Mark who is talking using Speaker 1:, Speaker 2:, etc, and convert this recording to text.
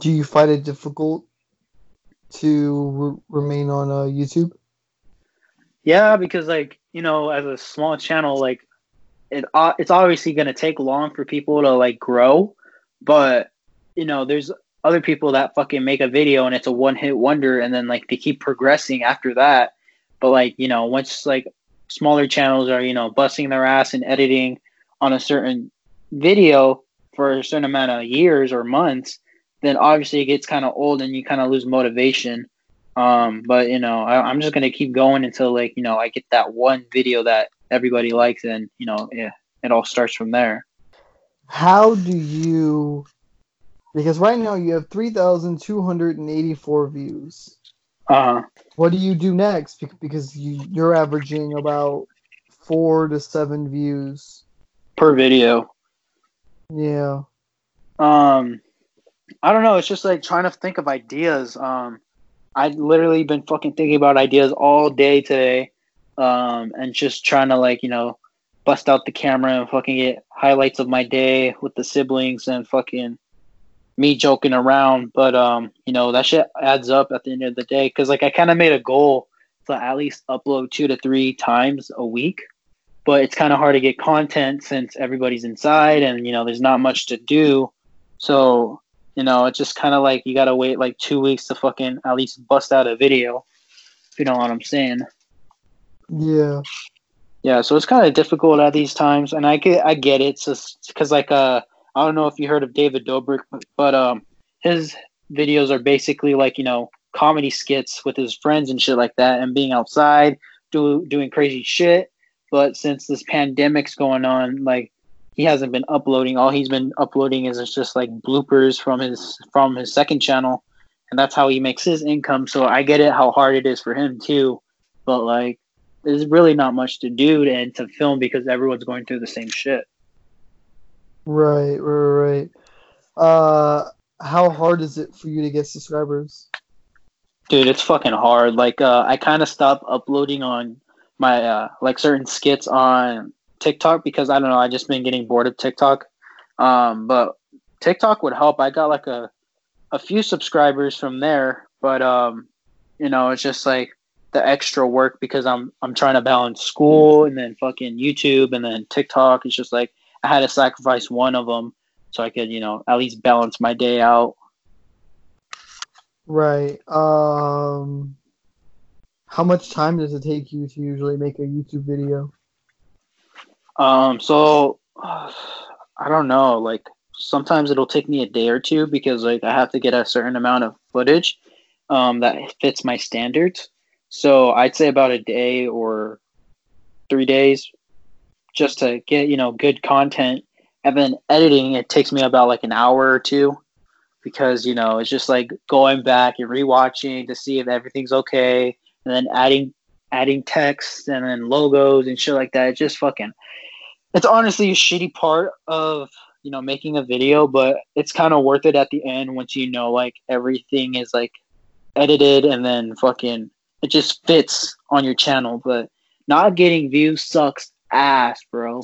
Speaker 1: Do you find it difficult to re- remain on uh, YouTube?
Speaker 2: Yeah, because like you know, as a small channel, like it uh, it's obviously gonna take long for people to like grow, but you know, there's other people that fucking make a video and it's a one hit wonder, and then like they keep progressing after that. But like you know, once like smaller channels are you know busting their ass and editing on a certain video for a certain amount of years or months, then obviously it gets kind of old and you kind of lose motivation. Um, but you know, I, am just gonna keep going until like you know I get that one video that everybody likes, and you know, yeah, it all starts from there.
Speaker 1: How do you? Because right now you have three thousand two hundred and eighty-four views.
Speaker 2: Uh huh.
Speaker 1: What do you do next? Because you, you're averaging about four to seven views
Speaker 2: per video.
Speaker 1: Yeah.
Speaker 2: Um, I don't know. It's just like trying to think of ideas. Um, I literally been fucking thinking about ideas all day today, um, and just trying to like you know bust out the camera and fucking get highlights of my day with the siblings and fucking me joking around. But um, you know that shit adds up at the end of the day because like I kind of made a goal to at least upload two to three times a week. But it's kind of hard to get content since everybody's inside and you know there's not much to do. So you know, it's just kind of like you gotta wait like two weeks to fucking at least bust out a video. If you know what I'm saying.
Speaker 1: Yeah.
Speaker 2: Yeah, so it's kind of difficult at these times, and I get I get it, just because like uh I don't know if you heard of David Dobrik, but um his videos are basically like you know comedy skits with his friends and shit like that, and being outside, do doing crazy shit. But since this pandemic's going on, like he hasn't been uploading. All he's been uploading is just like bloopers from his from his second channel, and that's how he makes his income. So I get it how hard it is for him too, but like there's really not much to do and to film because everyone's going through the same shit.
Speaker 1: Right, right, right. Uh, how hard is it for you to get subscribers?
Speaker 2: Dude, it's fucking hard. Like, uh, I kind of stopped uploading on my uh, like certain skits on TikTok because I don't know, I just been getting bored of TikTok. Um, but TikTok would help. I got like a a few subscribers from there, but um, you know, it's just like the extra work because I'm I'm trying to balance school and then fucking YouTube and then TikTok. It's just like I had to sacrifice one of them so I could, you know, at least balance my day out.
Speaker 1: Right. Um how much time does it take you to usually make a YouTube video?
Speaker 2: Um, so uh, I don't know. Like sometimes it'll take me a day or two because like I have to get a certain amount of footage um, that fits my standards. So I'd say about a day or three days just to get you know good content. And then editing it takes me about like an hour or two because you know it's just like going back and rewatching to see if everything's okay, and then adding adding text and then logos and shit like that. It just fucking it's honestly a shitty part of you know making a video but it's kind of worth it at the end once you know like everything is like edited and then fucking it just fits on your channel but not getting views sucks ass bro